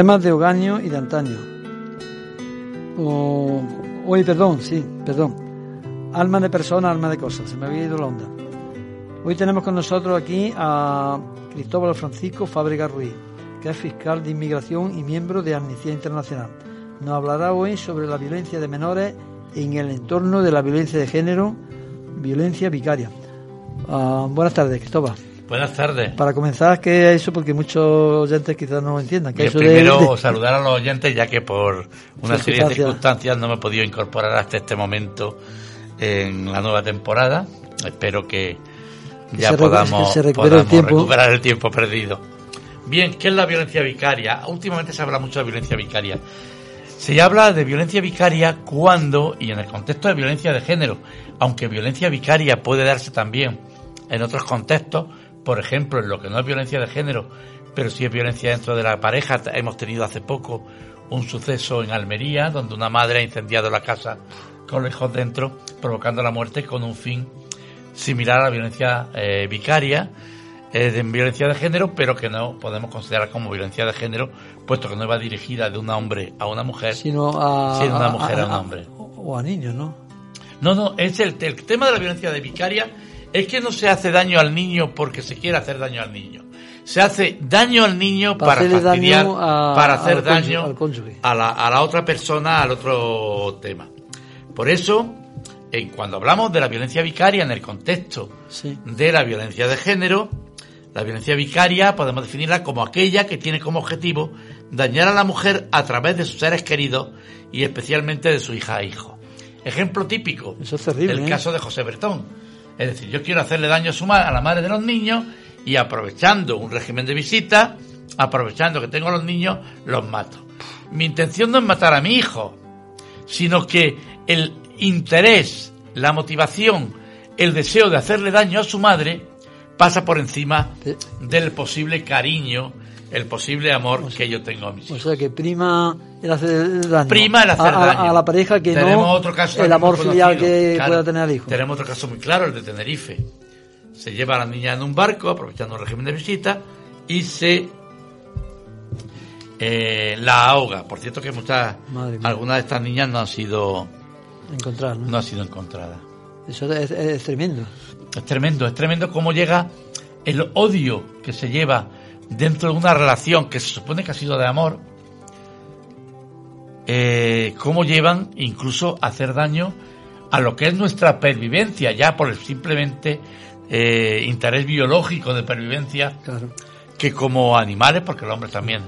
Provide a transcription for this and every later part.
Poemas de Ogaño y de antaño. O, oye, perdón, sí, perdón. Alma de persona, alma de cosas. Se me había ido la onda. Hoy tenemos con nosotros aquí a Cristóbal Francisco Fábrega Ruiz, que es fiscal de inmigración y miembro de Amnistía Internacional. Nos hablará hoy sobre la violencia de menores en el entorno de la violencia de género, violencia vicaria. Ah, buenas tardes, Cristóbal. Buenas tardes. Para comenzar, ¿qué es eso? Porque muchos oyentes quizás no lo entiendan. ¿Qué es eso primero de- saludar a los oyentes ya que por una serie de Circunstancias. no me he podido incorporar hasta este momento en la nueva temporada. Espero que Que ya podamos, que el tiempo. recuperar el tiempo perdido. Bien, ¿qué es la violencia vicaria? Últimamente se habla mucho de violencia vicaria. Se habla de violencia vicaria cuando, y en el contexto de violencia de género, aunque violencia vicaria puede darse también en otros contextos, por ejemplo, en lo que no es violencia de género, pero sí es violencia dentro de la pareja. Hemos tenido hace poco un suceso en Almería, donde una madre ha incendiado la casa con los hijos dentro, provocando la muerte con un fin similar a la violencia eh, vicaria, eh, de violencia de género, pero que no podemos considerar como violencia de género, puesto que no va dirigida de un hombre a una mujer, sino a, de una a- mujer a un a- hombre. o a niños, ¿no? No, no, es el, el tema de la violencia de vicaria es que no se hace daño al niño porque se quiere hacer daño al niño. Se hace daño al niño Para para, fastidiar, a- para hacer daño al cónyuge. a la, a la otra persona, al otro tema. Por eso, en, cuando hablamos de la violencia vicaria en el contexto Sí. de la violencia de género, la violencia vicaria podemos definirla como aquella que tiene como objetivo dañar a la mujer a través de sus seres queridos y especialmente de su hija e hijo. Ejemplo típico, Eso es terrible, el ¿eh? caso de José Bertón. Es decir, yo quiero hacerle daño a, su ma- a la madre de los niños y aprovechando un régimen de visita, aprovechando que tengo a los niños, los mato. Mi intención no es matar a mi hijo, sino que el interés, la motivación, el deseo de hacerle daño a su madre pasa por encima del posible cariño, el posible amor que yo tengo a mis O hijos. sea que prima el hacer daño. Prima el hacer a, a- daño. a la pareja que Tenemos no otro caso el amor filial que Claro, pueda tener el hijo. Tenemos otro caso muy claro, el de Tenerife. Se lleva a la niña en un barco, aprovechando el régimen de visita, y se eh, la ahoga. Por cierto que muchas, algunas de estas niñas no han sido, Encontrar, ¿no? no han sido encontradas. Eso es, es tremendo. Es tremendo, es tremendo cómo llega el odio que se lleva dentro de una relación que se supone que ha sido de amor, eh, cómo llevan incluso a hacer daño a lo que es nuestra pervivencia, ya por el simplemente eh, interés biológico de pervivencia, Claro. que como animales, porque los hombres también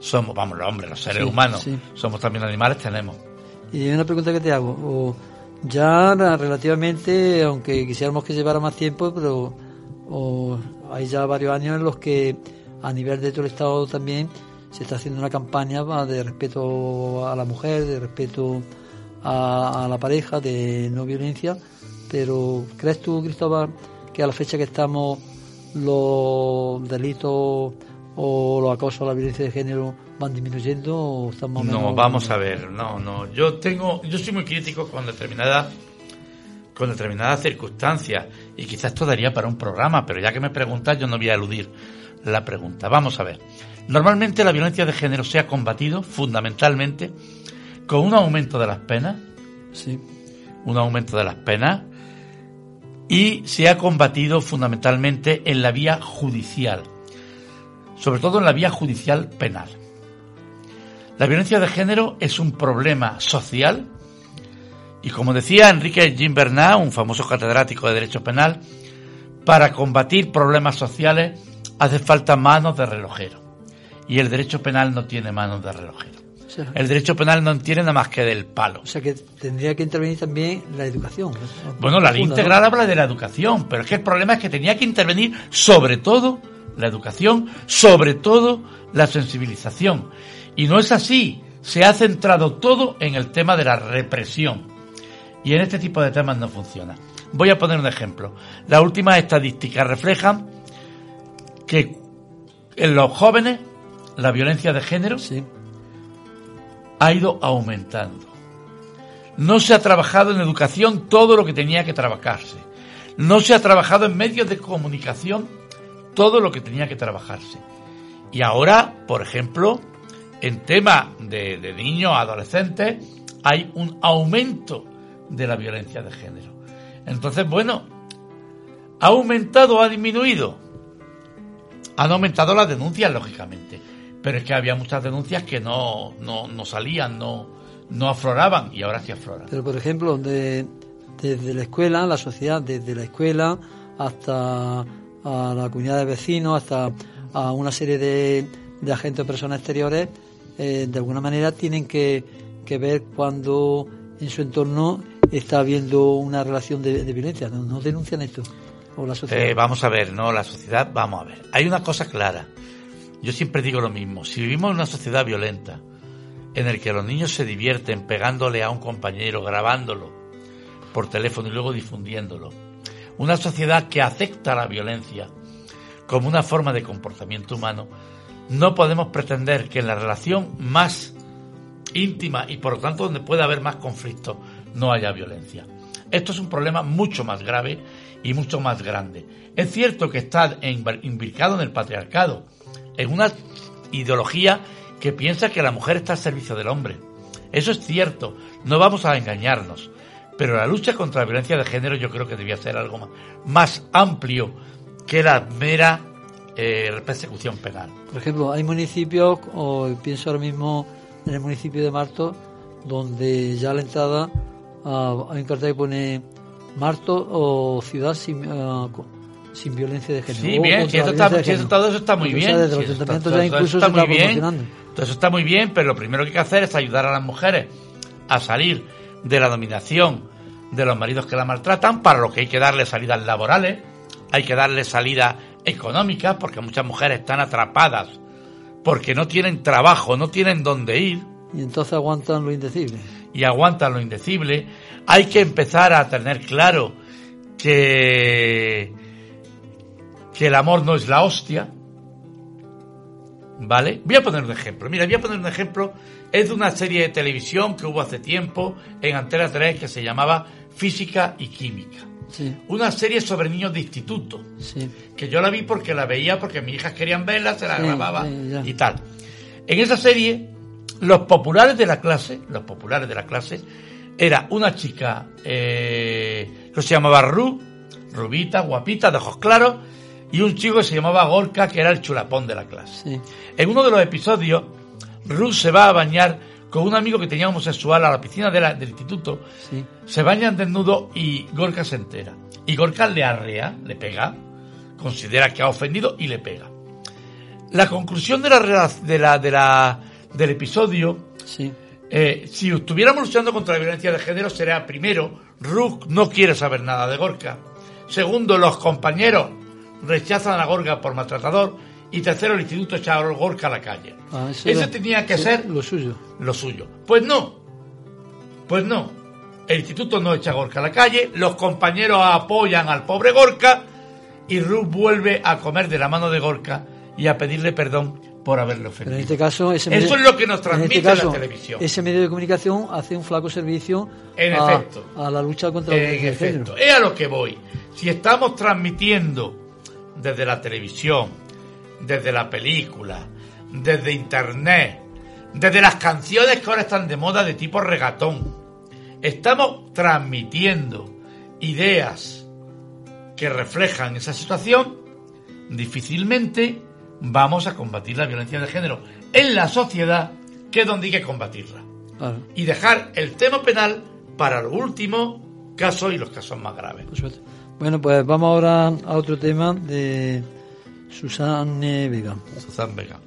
somos, vamos, los hombres, los seres Sí, humanos, sí. somos también animales, tenemos. Y una pregunta que te hago. o Ya relativamente, aunque quisiéramos que llevara más tiempo, pero o, hay ya varios años en los que a nivel de todo el Estado también se está haciendo una campaña de respeto a la mujer, de respeto a, a la pareja, de no violencia. Pero ¿crees tú, Cristóbal, que a la fecha que estamos los delitos o los acosos a la violencia de género van disminuyendo o están más o No, menos- vamos a ver, no, no. Yo tengo, yo soy muy crítico con determinadas, con determinadas circunstancias y quizás esto daría para un programa, pero ya que me preguntas yo no voy a eludir la pregunta. Vamos a ver. Normalmente la violencia de género se ha combatido fundamentalmente con un aumento de las penas, Sí, un aumento de las penas y se ha combatido fundamentalmente en la vía judicial, sobre todo en la vía judicial penal. La violencia de género es un problema social y como decía Enrique Gimbernat, un famoso catedrático de Derecho Penal, para combatir problemas sociales hace falta manos de relojero. Y el derecho penal no tiene manos de relojero. o sea, El derecho penal no tiene nada más que del palo. O sea que tendría que intervenir también la educación. ¿no? Bueno, la ley integral ¿no? habla de la educación, pero es que el problema es que tenía que intervenir sobre todo la educación, sobre todo la sensibilización. Y no es así. Se ha centrado todo en el tema de la represión. Y en este tipo de temas no funciona. Voy a poner un ejemplo. Las últimas estadísticas reflejan que en los jóvenes la violencia de género Sí, ha ido aumentando. No se ha trabajado en educación todo lo que tenía que trabajarse. No se ha trabajado en medios de comunicación todo lo que tenía que trabajarse. Y ahora, por ejemplo, en tema de, de niños, adolescentes, hay un aumento de la violencia de género. Entonces, bueno, ¿ha aumentado o ha disminuido? Han aumentado las denuncias, lógicamente. Pero es que había muchas denuncias que no, no, no salían, no, no afloraban y ahora sí afloran. pero por ejemplo, de- desde la escuela, la sociedad, desde la escuela hasta a la comunidad de vecinos, hasta a una serie de, de agentes o personas exteriores, eh, de alguna manera tienen que, que ver cuando en su entorno está habiendo una relación de, de violencia. ¿No, ¿No denuncian esto? Eh, vamos a ver, no, la sociedad, vamos a ver. Hay una cosa clara. Yo siempre digo lo mismo. Si vivimos en una sociedad violenta, en el que los niños se divierten pegándole a un compañero, grabándolo por teléfono y luego difundiéndolo, una sociedad que acepta la violencia como una forma de comportamiento humano, no podemos pretender que en la relación más íntima y por lo tanto donde puede haber más conflicto no haya violencia. Esto es un problema mucho más grave y mucho más grande. Es cierto que está imbricado en el patriarcado, en una ideología que piensa que la mujer está al servicio del hombre. Eso es cierto, no vamos a engañarnos. Pero la lucha contra la violencia de género yo creo que debía ser algo más, amplio que la mera eh, persecución penal. Por ejemplo, hay municipios, o pienso ahora mismo en el municipio de Marto, donde ya la entrada ah, hay un cartel que pone Marto o ciudad sin, co- sin violencia de género. Sí, o bien, si eso está, si eso- todo eso está muy bien. desde si los eso está- ya incluso está muy está bien, todo eso está muy bien, pero lo primero que hay que hacer es ayudar a las mujeres a salir de la dominación de los maridos que la maltratan, para lo que hay que darle salidas laborales, hay que darle salidas económicas, porque muchas mujeres están atrapadas porque no tienen trabajo, no tienen dónde ir Y entonces aguantan lo indecible. Y aguantan lo indecible. Hay que empezar a tener claro que, que el amor no es la hostia. ¿Vale? Voy a poner un ejemplo. Mira, voy a poner un ejemplo. Es de una serie de televisión que hubo hace tiempo en Antena 3 que se llamaba Física y Química. Sí, Una serie sobre niños de instituto sí. que yo la vi porque la veía porque mis hijas querían verla, se la Sí, grababa y tal. En esa serie, los populares de la clase, los populares de la clase, era una chica eh, que se llamaba Ru, rubita, guapita, de ojos claros, y un chico que se llamaba Gorka, que era el chulapón de la clase. Sí, En uno de los episodios, Ru se va a bañar con un amigo que tenía homosexual a la piscina de la- del instituto, sí. se bañan desnudo y Gorka se entera. Y Gorka le arrea, le pega, considera que ha ofendido y le pega. La conclusión de la, de la, de la, del episodio sí. Eh, si estuviéramos luchando contra la violencia de género, será primero, Ruth no quiere saber nada de Gorka. Segundo, los compañeros rechazan a Gorka por maltratador. Y tercero, el instituto echa a Gorka a la calle. Ah, eso Eso era- tenía que ser lo suyo. lo suyo. Pues no. Pues no. El instituto no echa a Gorka a la calle, los compañeros apoyan al pobre Gorka y Ruth vuelve a comer de la mano de Gorka y a pedirle perdón por haberle Pero en ofendido. este caso, ese Eso medio- es lo que nos transmite este caso, la televisión. Ese medio de comunicación hace un flaco servicio En a, efecto. a la lucha contra la En efecto, es a lo que voy. Si estamos transmitiendo desde la televisión, desde la película, desde internet, desde las canciones que ahora están de moda de tipo regatón, estamos transmitiendo ideas que reflejan esa situación, difícilmente vamos a combatir la violencia de género en la sociedad, que es donde hay que combatirla Claro, y dejar el tema penal para los últimos casos y los casos más graves. Bueno, pues vamos ahora a otro tema de Susanne Vega. Susan Vega.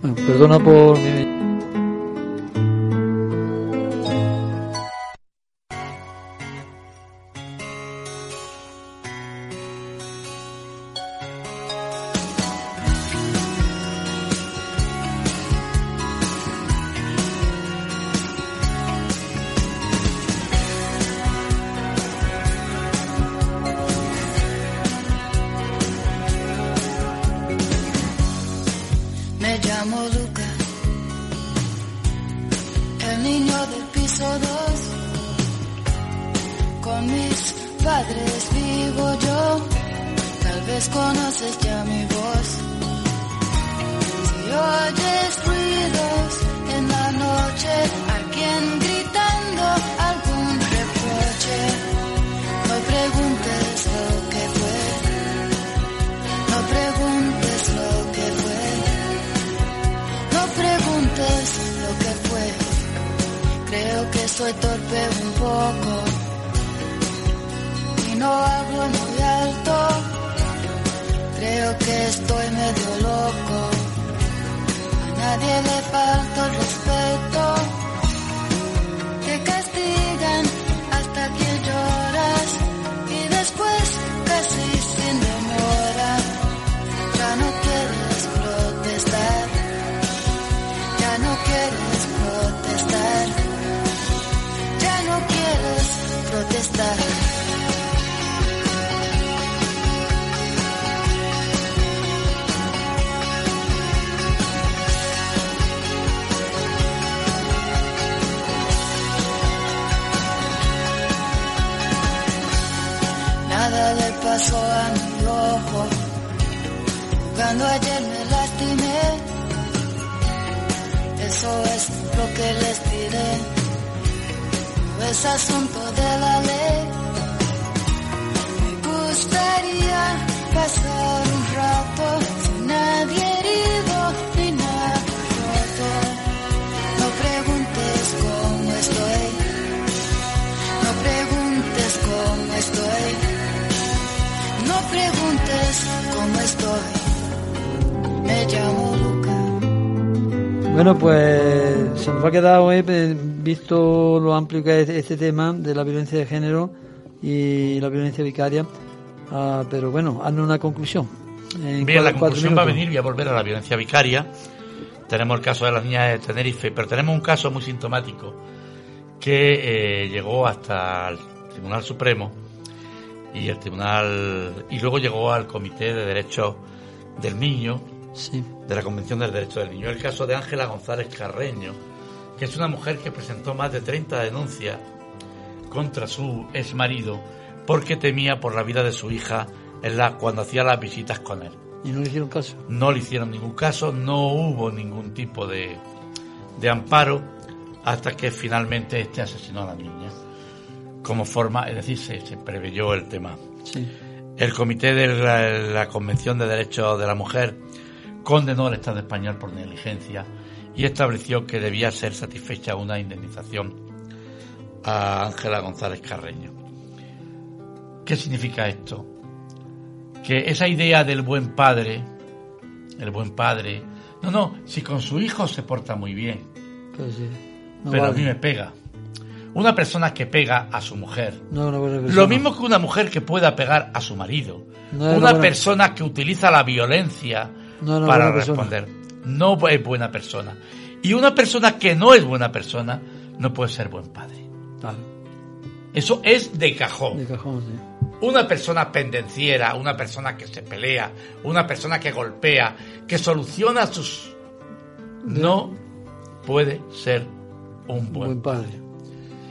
Bueno, perdona por mi... niño del piso 2. Con mis padres vivo yo, tal vez conoces ya mi voz. Si oyes ruidos en la noche, Creo que soy torpe un poco. Y no hablo muy alto. Creo que estoy medio loco. A nadie le falta el Cuando ayer me lastimé. Eso es lo que les diré. No es asunto de la ley. Me gustaría pasar un rato sin nadie herido ni nada roto. No preguntes cómo estoy. No preguntes cómo estoy. No preguntes cómo estoy. Me llamo Luca. Bueno, pues se nos va a quedar hoy, eh, visto lo amplio que es este tema de la violencia de género y la violencia vicaria. Ah, pero bueno, haznos una conclusión. En Bien, la cuatro- conclusión va a venir, voy a volver a la violencia vicaria. Tenemos el caso de las niñas de Tenerife, pero tenemos un caso muy sintomático que eh, llegó hasta el Tribunal Supremo y el Tribunal y luego llegó al Comité de Derechos del Niño Sí, de la Convención del Derecho del Niño. El caso de Ángela González Carreño, que es una mujer que presentó más de 30 denuncias contra su exmarido porque temía por la vida de su hija en la, cuando hacía las visitas con él. y no le hicieron caso. No le hicieron ningún caso, no hubo ningún tipo de, de amparo hasta que finalmente este asesinó a la niña. Como forma, es decir, se, se preveyó el tema. Sí, El Comité de la, la Convención de Derechos de la Mujer condenó al Estado español por negligencia y estableció que debía ser satisfecha una indemnización a Ángela González Carreño. ¿Qué significa esto? Que esa idea del buen padre, el buen padre, no, no, si con su hijo se porta muy bien, sí. No pero a mí me pega. Una persona que pega a su mujer. No es una buena persona. Lo mismo que una mujer que pueda pegar a su marido. Una persona que utiliza la violencia No para buena persona. responder. No es buena persona. Y una persona que no es buena persona no puede ser buen padre. Claro, Eso es de cajón. de cajón, sí. Una persona pendenciera, una persona que se pelea, una persona que golpea, que soluciona sus... No puede ser un Un buen buen padre.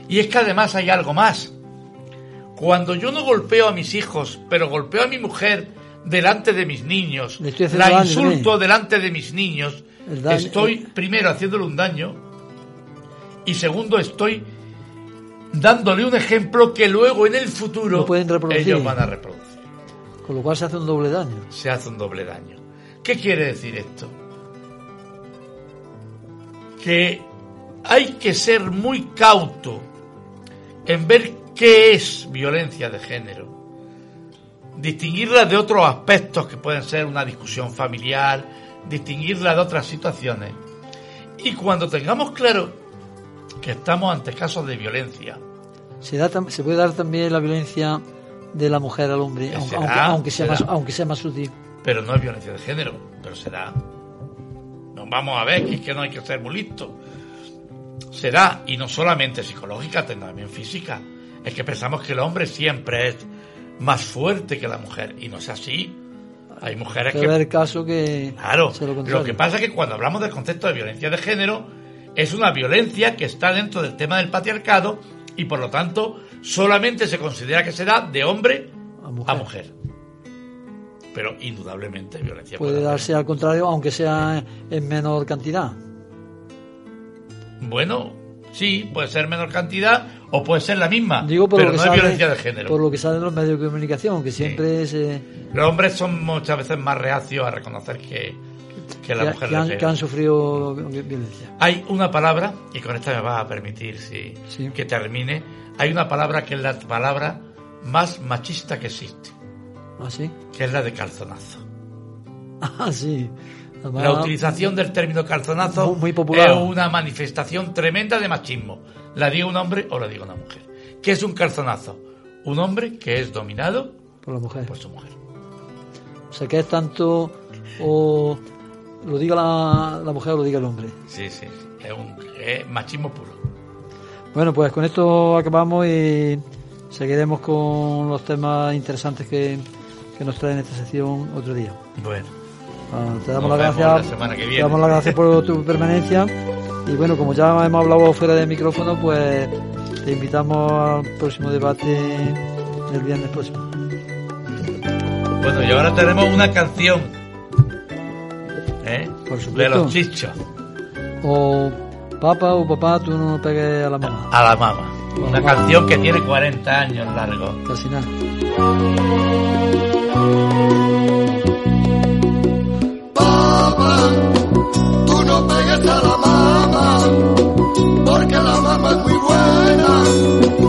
Y es que además hay algo más. Cuando yo no golpeo a mis hijos, pero golpeo a mi mujer delante de mis niños, la insulto delante de mis niños, daño- estoy primero haciéndole un daño y segundo estoy dándole un ejemplo que luego en el futuro ellos van a reproducir. Con lo cual se hace un doble daño. Se hace un doble daño. ¿Qué quiere decir esto? Que hay que ser muy cauto en ver qué es violencia de género. Distinguirla de otros aspectos que pueden ser una discusión familiar, distinguirla de otras situaciones. Y cuando tengamos claro que estamos ante casos de violencia, Se, da se puede dar también la violencia de la mujer al hombre, aunque, Será, aunque- aunque sea, más, aunque sea más sutil. pero no es violencia de género, pero será. No, vamos a ver, que es que no hay que ser muy listo. Será, y no solamente psicológica, también física. Es que pensamos que el hombre siempre es más fuerte que la mujer, y no es así. Hay mujeres que... caso que Claro, lo que pasa es que cuando hablamos del concepto de violencia de género, es una violencia que está dentro del tema del patriarcado y por lo tanto solamente se considera que se da de hombre A mujer. a mujer. Pero indudablemente violencia puede darse al contrario, aunque sea en menor cantidad. Bueno, sí, puede ser menor cantidad o puede ser la misma, Digo por pero lo que no sale, es violencia de género. Por lo que sale en los medios de comunicación, que siempre es, eh, Los hombres son muchas veces más reacios a reconocer que, que la que, mujer que han, que han sufrido vi- violencia. Hay una palabra, y con esta me vas a permitir si, Sí. que termine, hay una palabra que es la palabra más machista que existe, ¿Ah, sí? que es la de calzonazo. Ah, sí. Además, La utilización del término calzonazo Muy- muy popular. es una manifestación tremenda de machismo. La diga un hombre o la diga una mujer. ¿Qué es un calzonazo? Un hombre que es dominado Por la mujer. por su mujer. O sea, que es tanto o lo diga la, la mujer o lo diga el hombre. Sí, sí. Es, un, es machismo puro. Bueno, pues con esto acabamos y seguiremos con los temas interesantes que, que nos traen esta sección otro día. Bueno, Ah, te damos las gracias. la Te damos las gracias por tu permanencia. Y bueno, como ya hemos hablado fuera de micrófono, pues te invitamos al próximo debate el viernes próximo. bueno, y ahora tenemos una canción. ¿eh? Por De supuesto. los chichos. O papá o papá, tú no pegues a la mamá. A la mama. Una canción que tiene 40 años largo. Casi nada. Tú no pegues a la mamá, porque la mamá es muy buena